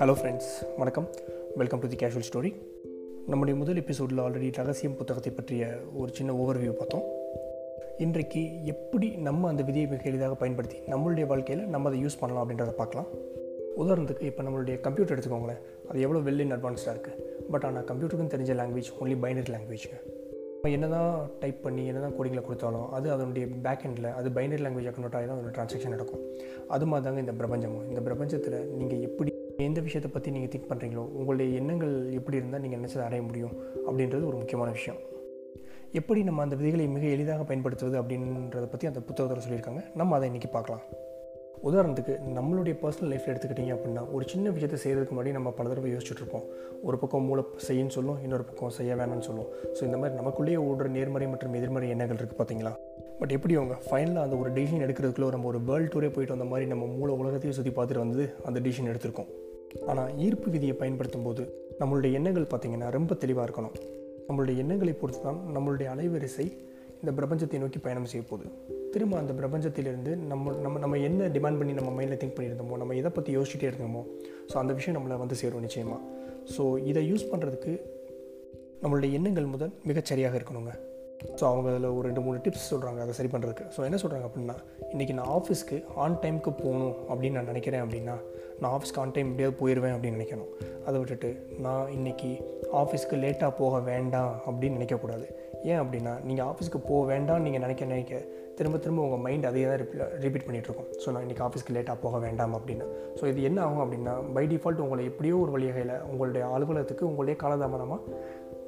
Hello friends வணக்கம். Welcome to the casual story நம்முடைய முதல் எபிசோடில் ஆல்ரெடி ரகசியம் புத்தகத்தை பற்றிய ஒரு சின்ன ஓவர்வியூ பார்த்தோம். இன்றைக்கு எப்படி நம்ம அந்த விதியை மிக எளிதாக பயன்படுத்தி நம்மளுடைய வாழ்க்கையில் நம்ம அதை யூஸ் பண்ணலாம் அப்படின்றத பார்க்கலாம். உதாரணத்துக்கு இப்போ நம்மளுடைய கம்ப்யூட்டர் எடுத்துக்கோங்களேன். அது எவ்வளோ வெல் இன் அட்வான்ஸ்டாக இருக்குது பட் ஆனால் கம்ப்யூட்டருக்கும் தெரிஞ்ச லாங்குவேஜ் ஒன்லி பைனரி லாங்குவேஜ் நம்ம என்ன தான் டைப் பண்ணி என்ன தான் கோடிங்கில் கொடுத்தாலும் அது அதனுடைய பேக் எண்டில் அது பைனரி லாங்குவேஜாக கன்வெர்ட் ஆகி தான் அதோட ட்ரான்சாக்ஷன் நடக்கும். அது மாதிரி தாங்க இந்த பிரபஞ்சமும். இந்த பிரபஞ்சத்தில் நீங்கள் எப்படி எந்த விஷயத்தை பற்றி நீங்கள் திங்க் பண்ணுறீங்களோ உங்களுடைய எண்ணங்கள் எப்படி இருந்தால் நீங்கள் நினச்சதை அடைய முடியும் அப்படின்றது ஒரு முக்கியமான விஷயம். எப்படி நம்ம அந்த விதிகளை மிக எளிதாக பயன்படுத்துவது அப்படின்றத பற்றி அந்த புத்தகத்தில் சொல்லியிருக்காங்க. நம்ம அதை இன்றைக்கி பார்க்கலாம். உதாரணத்துக்கு நம்மளுடைய பர்சனல் லைஃப்பில் எடுத்துக்கிட்டிங்க அப்படின்னா ஒரு சின்ன விஷயத்தை செய்கிறதுக்கு முன்னாடி நம்ம பல தடவை யோசிச்சுட்ருப்போம் ஒரு பக்கம் மூளை செய்யுன்னு சொல்லும் இன்னொரு பக்கம் செய்ய வேணாம்னு சொல்லும். ஸோ இந்த மாதிரி நமக்குள்ளேயே ஓடுற நேர்மறை மற்றும் எதிர்மறை எண்ணங்கள் இருக்குது பார்த்தீங்களா பட் எப்படி அவங்க ஃபைனலாக அந்த ஒரு டிசிஷன் எடுக்கிறதுக்குள்ள நம்ம ஒரு வேர்ல்டு டூரே போயிட்டு வந்த மாதிரி நம்ம மூளை உலகத்தையும் சுற்றி பார்த்துட்டு வந்து அந்த டிசிஷன் எடுத்திருக்கோம். ஆனால் ஈர்ப்பு விதியை பயன்படுத்தும் போது நம்மளுடைய எண்ணங்கள் பார்த்திங்கன்னா ரொம்ப தெளிவாக இருக்கணும். நம்மளுடைய எண்ணங்களை பொறுத்து தான் நம்மளுடைய அலைவரிசை இந்த பிரபஞ்சத்தை நோக்கி பயணம் செய்ய போகுது. திரும்ப அந்த பிரபஞ்சத்திலிருந்து நம்ம நம்ம நம்ம என்ன டிமாண்ட் பண்ணி நம்ம மைண்டில் திங்க் பண்ணியிருந்தோமோ நம்ம எதை பற்றி யோசிச்சுட்டே இருந்தோமோ ஸோ அந்த விஷயம் நம்மளை வந்து சேரும் நிச்சயமாக ஸோ இதை யூஸ் பண்ணுறதுக்கு நம்மளுடைய எண்ணங்கள் முதல் மிகச்சரியாக இருக்கணுங்க. ஸோ அவங்க அதில் ஒரு ரெண்டு மூணு டிப்ஸ் சொல்கிறாங்க அதை சரி பண்ணுறதுக்கு ஸோ என்ன சொல்கிறாங்க அப்படின்னா இன்றைக்கி நான் ஆஃபீஸ்க்கு ஆன் டைமுக்கு போகணும் அப்படின்னு நான் நினைக்கிறேன் அப்படின்னா நான் ஆஃபீஸ்க்கு ஆன் டைம் எப்படியாவது போயிடுவேன் அப்படின்னு நினைக்கணும். அதை விட்டுட்டு நான் இன்றைக்கி ஆஃபீஸ்க்கு லேட்டாக போக வேண்டாம் அப்படின்னு நினைக்கக்கூடாது. ஏன் அப்படின்னா நீங்கள் ஆஃபீஸ்க்கு போக வேண்டாம்னு நீங்கள் நினைக்க நினைக்க திரும்ப திரும்ப உங்கள் மைண்ட் அதே தான் ரிப்பீ ரிப்பீட் பண்ணிகிட்ருக்கோம் ஸோ நான் இன்றைக்கி ஆஃபீஸ்க்கு லேட்டாக போக வேண்டாம் அப்படின்னு. ஸோ இது என்ன ஆகும் அப்படின்னா பை டிஃபால்ட் உங்களை எப்படியோ ஒரு வழிவகையில் உங்களுடைய அலுவலகத்துக்கு உங்களுடைய காலதாமதமாக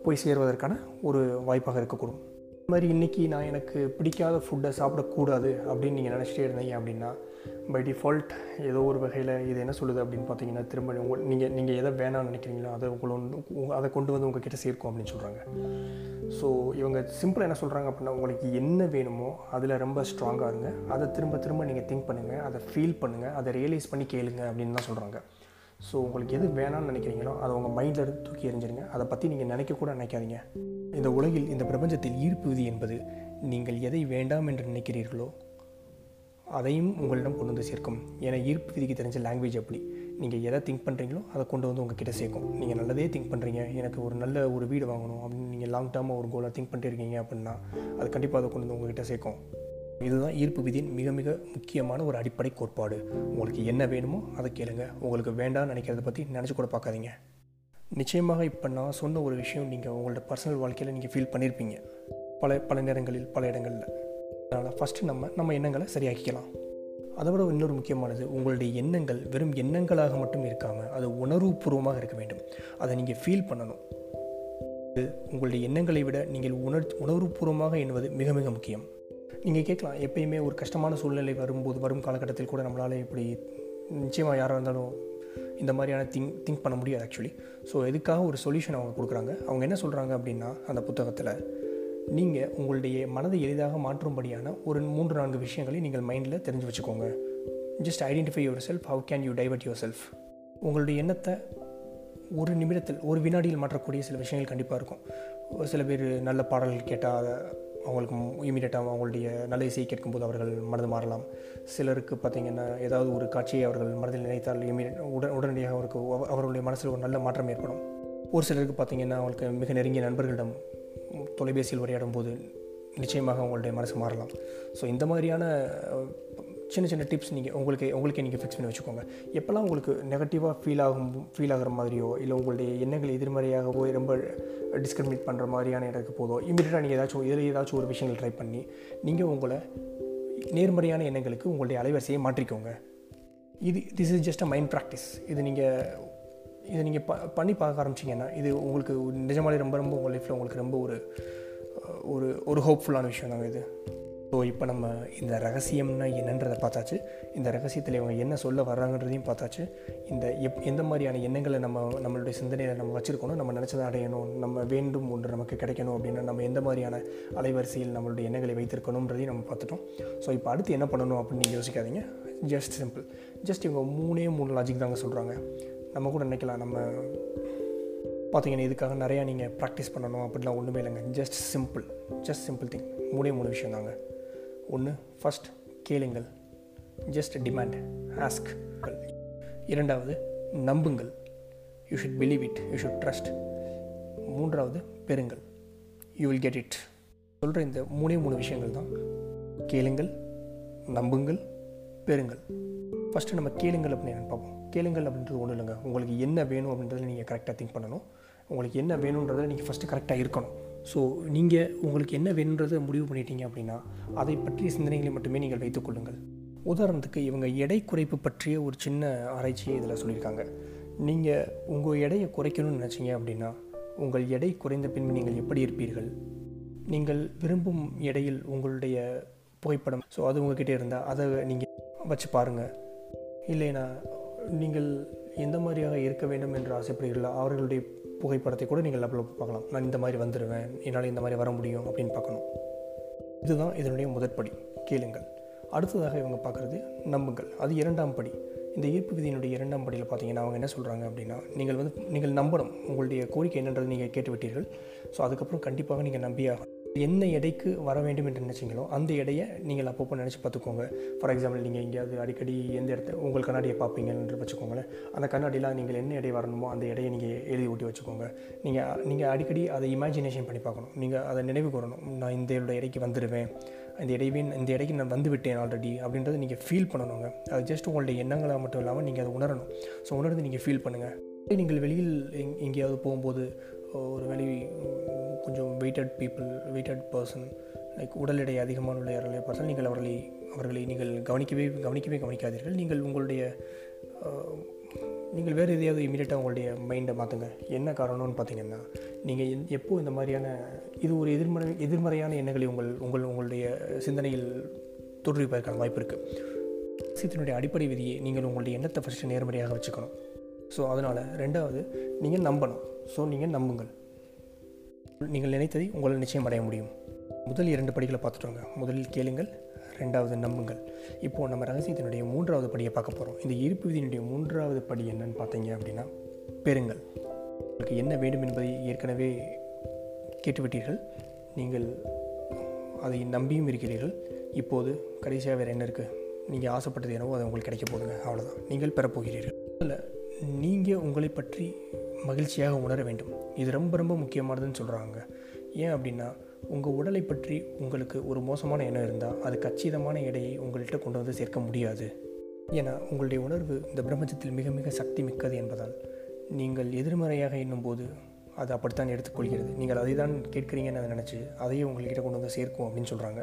போய் சேருவதற்கான ஒரு வாய்ப்பாக இருக்கக்கூடும். இது மாதிரி இன்றைக்கி நான் எனக்கு பிடிக்காத ஃபுட்டை சாப்பிடக்கூடாது அப்படின்னு நீங்கள் நினச்சிட்டே இருந்தீங்க அப்படின்னா பை டிஃபால்ட் ஏதோ ஒரு வகையில் இது என்ன சொல்லுது அப்படின்னு பார்த்தீங்கன்னா திரும்ப உங்கள் நீங்கள் நீங்கள் எதை வேணாம்னு நினைக்கிறீங்களோ அதை உங்களை அதை கொண்டு வந்து உங்ககிட்ட சேர்க்கும் அப்படின்னு சொல்கிறாங்க ஸோ இவங்க சிம்பிளாக என்ன சொல்கிறாங்க அப்படின்னா உங்களுக்கு என்ன வேணுமோ அதில் ரொம்ப ஸ்ட்ராங்காக இருங்க. அதை திரும்ப திரும்ப நீங்கள் திங்க் பண்ணுங்கள் அதை ஃபீல் பண்ணுங்கள் அதை ரியலைஸ் பண்ணி கேளுங்க அப்படின்னு தான் சொல்கிறாங்க ஸோ உங்களுக்கு எது வேணாம்னு நினைக்கிறீங்களோ அதை உங்கள் மைண்டில் இருந்து தூக்கி எறிஞ்சிருங்க. அதை பற்றி நீங்கள் நினைக்க கூட நினைக்காதீங்க. இந்த உலகில் இந்த பிரபஞ்சத்தில் ஈர்ப்பு விதி என்பது நீங்கள் எதை வேண்டாம் என்று நினைக்கிறீர்களோ அதையும் உங்களிடம் கொண்டு வந்து சேர்க்கும். ஏன்னா ஈர்ப்பு விதிக்கு தெரிஞ்ச லாங்குவேஜ் அப்படி நீங்கள் எதை திங்க் பண்ணுறீங்களோ அதை கொண்டு வந்து உங்ககிட்ட சேர்க்கும். நீங்கள் நல்லதே திங்க் பண்ணுறீங்க எனக்கு ஒரு நல்ல ஒரு வீடு வாங்கணும் அப்படின்னு நீங்கள் லாங் டேர்மாக ஒரு கோலாக திங்க் பண்ணிட்டு இருக்கீங்க அப்படின்னா அது கண்டிப்பாக அதை கொண்டு வந்து உங்ககிட்ட சேர்க்கும். இதுதான் ஈர்ப்பு விதியின் மிக மிக முக்கியமான ஒரு அடிப்படை கோட்பாடு. உங்களுக்கு என்ன வேணுமோ அதை கேளுங்க. உங்களுக்கு வேண்டாம்னு நினைக்கிறத பற்றி நினச்சி கூட பார்க்காதீங்க. நிச்சயமாக இப்போ நான் சொன்ன ஒரு விஷயம் நீங்கள் உங்களோட பர்சனல் வாழ்க்கையில் நீங்கள் ஃபீல் பண்ணியிருப்பீங்க பல பல நேரங்களில் பல இடங்களில். அதனால் ஃபஸ்ட்டு நம்ம நம்ம எண்ணங்களை சரியாக்கிக்கலாம். அதை விட இன்னொரு முக்கியமானது உங்களுடைய எண்ணங்கள் வெறும் எண்ணங்களாக மட்டும் இருக்காமல் அது உணர்வுபூர்வமாக இருக்க வேண்டும். அதை நீங்கள் ஃபீல் பண்ணணும். இது உங்களுடைய எண்ணங்களை விட நீங்கள் உணர் உணர்வுபூர்வமாக எண்ணுவது மிக மிக முக்கியம். நீங்கள் கேட்கலாம் எப்பயுமே ஒரு கஷ்டமான சூழ்நிலை வரும்போது வரும் காலகட்டத்தில் கூட நம்மளால் இப்படி நிச்சயமாக யாராக இருந்தாலும் இந்த மாதிரியான திங்க் திங்க் பண்ண முடியாது ஆக்சுவலி ஸோ எதுக்காக ஒரு சொல்யூஷன் அவங்க கொடுக்குறாங்க? அவங்க என்ன சொல்கிறாங்க அப்படின்னா அந்த புத்தகத்தில் நீங்கள் உங்களுடைய மனதை எளிதாக மாற்றும்படியான ஒரு மூன்று நான்கு விஷயங்களை நீங்கள் மைண்டில் தெரிஞ்சு வச்சுக்கோங்க. Just identify yourself how can you divert yourself உங்களுடைய எண்ணத்தை ஒரு நிமிடத்தில் ஒரு வினாடியில் மாற்றக்கூடிய சில விஷயங்கள் கண்டிப்பாக இருக்கும். சில பேர் நல்ல பாடல்கள் கேட்டால் அவங்களுக்கு இமீடியட்டாக அவங்களுடைய நல்ல இசையை கேட்கும்போது அவர்கள் மனது மாறலாம். சிலருக்கு பார்த்திங்கன்னா ஏதாவது ஒரு காட்சியை அவர்கள் மனதில் நினைத்தால் இமீடியட் உடன் உடனடியாக அவருக்கு அவர்களுடைய மனசில் ஒரு நல்ல மாற்றம் ஏற்படும். ஒரு சிலருக்கு பார்த்திங்கன்னா அவங்களுக்கு மிக நெருங்கிய நண்பர்களிடம் தொலைபேசியில் உரையாடும் போது நிச்சயமாக உங்களுடைய மனசு மாறலாம். ஸோ இந்த மாதிரியான சின்ன சின்ன டிப்ஸ் நீங்கள் உங்களுக்கு உங்களுக்கே நீங்கள் ஃபிக்ஸ் பண்ணி வச்சுக்கோங்க. எப்போல்லாம் உங்களுக்கு நெகட்டிவாக ஃபீல் ஆகும் ஃபீல் ஆகிற மாதிரியோ இல்லை உங்களுடைய எண்ணங்கள் எதிர்மறையாகவோ ரொம்ப டிஸ்கிரிமினேட் பண்ணுற மாதிரியான இடத்துக்கு போதோ இமீடியட்டாக நீங்கள் ஏதாச்சும் இதில் ஏதாச்சும் ஒரு விஷயங்கள் ட்ரை பண்ணி நீங்கள் உங்களை நேர்மறையான எண்ணங்களுக்கு உங்களுடைய அலைவரிசையை மாற்றிக்கோங்க. இது this is just a mind practice இது நீங்கள் இதை நீங்கள் ப பண்ணி பார்க்க ஆரம்பிச்சிங்கன்னா இது உங்களுக்கு நிஜமாலே ரொம்ப ரொம்ப உங்கள் லைஃப்பில் உங்களுக்கு ரொம்ப ஒரு ஒரு ஒரு ஹோப்ஃபுல்லான விஷயம் தாங்க இது. ஸோ இப்போ நம்ம இந்த ரகசியம்னா என்னன்றதை பார்த்தாச்சு. இந்த ரகசியத்தில் இவங்க என்ன சொல்ல வர்றாங்கன்றதையும் பார்த்தாச்சு. இந்த எப் எந்த மாதிரியான எண்ணங்களை நம்ம நம்மளுடைய சிந்தனையில் நம்ம வச்சுருக்கணும் நம்ம நினச்சதை அடையணும் நம்ம வேண்டும் ஒன்று நமக்கு கிடைக்கணும் அப்படின்னா நம்ம எந்த மாதிரியான அலைவரிசையில் நம்மளுடைய எண்ணங்களை வைத்திருக்கணுன்றதையும் நம்ம பார்த்துட்டோம். ஸோ இப்போ அடுத்து என்ன பண்ணணும் அப்படின்னு நீங்கள் யோசிக்காதீங்க. ஜஸ்ட் சிம்பிள் ஜஸ்ட் இவங்க மூணே மூணு லாஜிக் தாங்க சொல்கிறாங்க நம்ம கூட நினைக்கலாம். நம்ம பார்த்தீங்கன்னா இதுக்காக நிறையா நீங்கள் ப்ராக்டிஸ் பண்ணணும் அப்படிலாம் ஒன்றுமே இல்லைங்க. Just simple just simple thing மூணே மூணு விஷயம் தாங்க. ஒன்று ஃபஸ்ட் கேளுங்கள். ஜஸ்ட் டிமாண்ட் ஆஸ்க் இரண்டாவது நம்புங்கள். You should believe it you should trust மூன்றாவது பெறுங்கள். யூ வில் கெட் இட் சொல்கிற இந்த மூணே மூணு விஷயங்கள் தான். கேளுங்கள் நம்புங்கள் பெறுங்கள். ஃபஸ்ட்டு நம்ம கேளுங்கள் அப்படின்னு பார்ப்போம். கேளுங்கள் அப்படின்றது ஒன்றும் இல்லைங்க. உங்களுக்கு என்ன வேணும் அப்படின்றத நீங்கள் கரெக்டாக திங்க் பண்ணணும். உங்களுக்கு என்ன வேணுன்றதை நீங்கள் ஃபஸ்ட்டு கரெக்டாக இருக்கணும். ஸோ நீங்கள் உங்களுக்கு என்ன வேணுன்றதை முடிவு பண்ணிட்டீங்க அப்படின்னா அதை பற்றிய சிந்தனைகளை மட்டுமே நீங்கள் வைத்துக்கொள்ளுங்கள் உதாரணத்துக்கு இவங்க எடை குறைப்பு பற்றிய ஒரு சின்ன ஆராய்ச்சியை இதில் சொல்லியிருக்காங்க. நீங்கள் உங்கள் எடையை குறைக்கணும்னு நினச்சிங்க அப்படின்னா உங்கள் எடை குறைந்த பின்பு நீங்கள் எப்படி இருப்பீர்கள்? நீங்கள் விரும்பும் எடையில் உங்களுடைய புகைப்படம் ஸோ அது உங்ககிட்ட இருந்தால் அதை நீங்கள் வச்சு பாருங்கள் இல்லைனா நீங்கள் எந்த மாதிரியாக இருக்க வேண்டும் என்று ஆசைப்படுகிறீர்களோ அவர்களுடைய புகைப்படத்தை கூட நீங்கள் அப்லோட் பார்க்கலாம். நான் இந்த மாதிரி வந்துடுவேன் என்னால் இந்த மாதிரி வர முடியும் அப்படின்னு பார்க்கணும். இதுதான் இதனுடைய முதற்படி. கேளுங்கள். அடுத்ததாக இவங்க பார்க்குறது நம்புங்கள். அது இரண்டாம் படி. இந்த ஈர்ப்பு விதியினுடைய இரண்டாம் படியில் பார்த்தீங்கன்னா அவங்க என்ன சொல்கிறாங்க அப்படின்னா நீங்கள் வந்து நீங்கள் நம்பணும் உங்களுடைய கோரிக்கை என்னன்றது நீங்கள் கேட்டுவிட்டீர்கள். ஸோ அதுக்கப்புறம் கண்டிப்பாக நீங்கள் நம்பியாக என்ன எடைக்கு வர வேண்டும் என்று நினச்சிங்களோ அந்த எடையை நீங்கள் அப்பப்போ நினச்சி பார்த்துக்கோங்க. ஃபார் எக்ஸாம்பிள் நீங்கள் எங்கேயாவது அடிக்கடி எந்த இடத்த உங்கள் கண்ணாடியை பார்ப்பீங்கன்னு வச்சுக்கோங்களேன். அந்த கண்ணாடியில் நீங்கள் என்ன எடை வரணுமோ அந்த எடையை நீங்கள் எழுதி ஊட்டி வச்சுக்கோங்க. நீங்கள் நீங்கள் அடிக்கடி அதை இமேஜினேஷன் பண்ணி பார்க்கணும். நீங்கள் அதை நினைவு கூறணும். நான் இந்த எடைக்கு வந்துடுவேன். இந்த இடைவின் இந்த இடைக்கு நான் வந்துவிட்டேன் ஆல்ரெடி அப்படின்றத நீங்கள் ஃபீல் பண்ணணுங்க. அது ஜஸ்ட் உங்களுடைய எண்ணங்களாக மட்டும் இல்லாமல் நீங்கள் அதை உணரணும். ஸோ உணர்ந்து நீங்கள் ஃபீல் பண்ணுங்கள் நீங்கள் வெளியில் எங் எங்கேயாவது போகும்போது ஒரு வெளி கொஞ்சம் weighted people weighted person like உடல் எடை அதிகமான உள்ள யாராலே பார்த்தால் நீங்கள் அவர்களை அவர்களை நீங்கள் கவனிக்கவே கவனிக்கவே கவனிக்காதீர்கள். நீங்கள் உங்களுடைய நீங்கள் வேறு எதையாவது இமீடியட்டாக உங்களுடைய மைண்டை மாற்றுங்க என்ன காரணம்னு பார்த்தீங்கன்னா நீங்கள் எந் எப்போ இந்த மாதிரியான இது ஒரு எதிர்மறை எதிர்மறையான எண்ணங்களை உங்கள் உங்கள் உங்களுடைய சிந்தனையில் தோற்றுவிப்பதற்கான வாய்ப்பு இருக்குது சீத்தனுடைய அடிப்படை விதியை நீங்கள் உங்களுடைய எண்ணத்தை ஃபஸ்ட்டு நேர்மறையாக வச்சுக்கணும். ஸோ அதனால் ரெண்டாவது நீங்கள் நம்பணும். ஸோ நீங்கள் நம்புங்கள். நீங்கள் நினைத்ததை உங்களால் நிச்சயம் அடைய முடியும். முதல் இரண்டு படிகளை பார்த்துட்டோங்க. முதலில் கேளுங்கள் ரெண்டாவது நம்புங்கள். இப்போது நம்ம ரகசியத்தினுடைய மூன்றாவது படியை பார்க்க போகிறோம் இந்த ஈர்ப்பு விதியினுடைய மூன்றாவது படி என்னன்னு பார்த்தீங்க அப்படின்னா பெறுங்கள். உங்களுக்கு என்ன வேண்டும் என்பதை ஏற்கனவே கேட்டுவிட்டீர்கள். நீங்கள் அதை நம்பியும் இருக்கிறீர்கள். இப்போது கடைசியாக வேறு என்ன இருக்குது நீங்கள் ஆசைப்பட்டது என்னவோ அது உங்களுக்கு கிடைக்க போதுங்க அவ்வளோதான் நீங்கள் பெறப்போகிறீர்கள். இல்லை நீங்கள் உங்களை பற்றி மகிழ்ச்சியாக உணர வேண்டும். இது ரொம்ப ரொம்ப முக்கியமானதுன்னு சொல்கிறாங்க ஏன் அப்படின்னா உங்கள் உடலை பற்றி உங்களுக்கு ஒரு மோசமான எண்ணம் இருந்தால் அது கச்சிதமான எடையை உங்கள்கிட்ட கொண்டு வந்து சேர்க்க முடியாது. ஏன்னா உங்களுடைய உணர்வு இந்த பிரபஞ்சத்தில் மிக மிக சக்தி மிக்கது என்பதால். நீங்கள் எதிர்மறையாக எண்ணும்போது அது அப்படித்தான் எடுத்துக்கொள்கிறது. நீங்கள் அதை தான் கேட்குறீங்கன்னு அதை நினச்சி அதையும் உங்கள்கிட்ட கொண்டு வந்து சேர்க்கும் அப்படின்னு சொல்கிறாங்க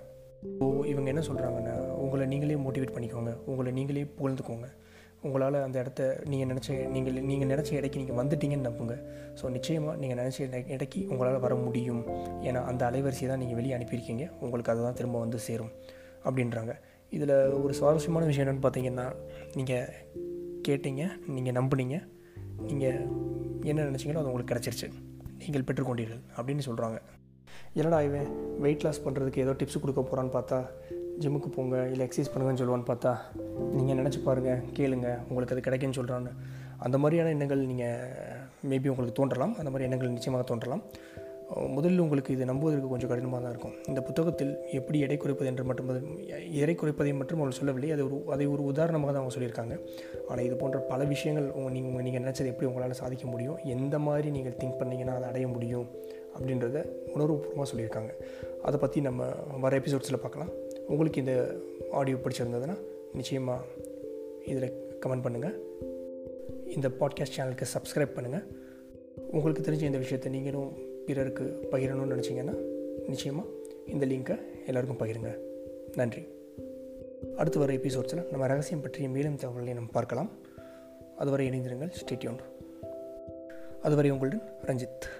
ஸோ இவங்க என்ன சொல்கிறாங்கன்னா உங்களை நீங்களே மோட்டிவேட் பண்ணிக்கோங்க உங்களை நீங்களே புகழ்ந்துக்கோங்க. உங்களால் அந்த இடத்த நீங்கள் நினச்ச நீங்கள் நீங்கள் நினச்ச இடைக்கு நீங்கள் வந்துட்டீங்கன்னு நம்புங்க. ஸோ நிச்சயமாக நீங்கள் நினச்ச இடைக்கு உங்களால் வர முடியும். ஏன்னா அந்த அலைவரிசையை தான் நீங்கள் வெளியே அனுப்பியிருக்கீங்க. உங்களுக்கு அதை தான் திரும்ப வந்து சேரும் அப்படின்றாங்க. இதில் ஒரு சுவாரஸ்யமான விஷயம் என்னென்னு பார்த்தீங்கன்னா நீங்கள் கேட்டீங்க நீங்கள் நம்புனீங்க. நீங்கள் என்ன நினச்சிங்களோ அது உங்களுக்கு கிடச்சிருச்சு. நீங்கள் பெற்றுக்கொண்டீர்கள் அப்படின்னு சொல்கிறாங்க என்னடா இவன் வெயிட் லாஸ் பண்ணுறதுக்கு ஏதோ டிப்ஸ் கொடுக்க போகிறான்னு பார்த்தா ஜிம்முக்கு போங்க இல்லை எக்ஸசைஸ் பண்ணுங்கன்னு சொல்லுவான்னு பார்த்தா நீங்கள் நினச்சி பாருங்கள் கேளுங்க உங்களுக்கு அது கிடைக்குன்னு சொல்கிறான்னு அந்த மாதிரியான எண்ணங்கள் நீங்கள் மேபி உங்களுக்கு தோன்றலாம். அந்த மாதிரி எண்ணங்கள் நிச்சயமாக தோன்றலாம். முதலில் உங்களுக்கு இது நம்புவதற்கு கொஞ்சம் கடினமாக தான் இருக்கும். இந்த புத்தகத்தில் எப்படி எடை குறைப்பது என்று மட்டும் எடை குறைப்பதை மட்டும் அவங்க சொல்லவில்லை. அது ஒரு அதை ஒரு உதாரணமாக தான் அவங்க சொல்லியிருக்காங்க. ஆனால் இது போன்ற பல விஷயங்கள் உங்கள் நீங்கள் நீங்கள் நினச்சது எப்படி உங்களால் சாதிக்க முடியும்? எந்த மாதிரி நீங்கள் திங்க் பண்ணிங்கன்னா அதை அடைய முடியும்? அப்படின்றத உணர்வுபூர்வமாக சொல்லியிருக்காங்க. அதை பற்றி நம்ம வர எபிசோட்ஸில் பார்க்கலாம். உங்களுக்கு இந்த ஆடியோ பிடிச்சிருந்ததுன்னா நிச்சயமாக இதில் கமெண்ட் பண்ணுங்கள் இந்த பாட்காஸ்ட் சேனலுக்கு சப்ஸ்கிரைப் பண்ணுங்கள் உங்களுக்கு தெரிஞ்ச இந்த விஷயத்தை நீங்களும் பிறருக்கு பகிரணும்னு நினச்சிங்கன்னா நிச்சயமாக இந்த லிங்க்கை எல்லாருக்கும் பகிருங்க. நன்றி. அடுத்து வர எபிசோட்ஸில் நம்ம ரகசியம் பற்றிய மேலும் தகவல்களை நம்ம பார்க்கலாம். அதுவரை இணைந்திருங்கள். ஸ்டேட்யூன் அதுவரை உங்களுடன் ரஞ்சித்.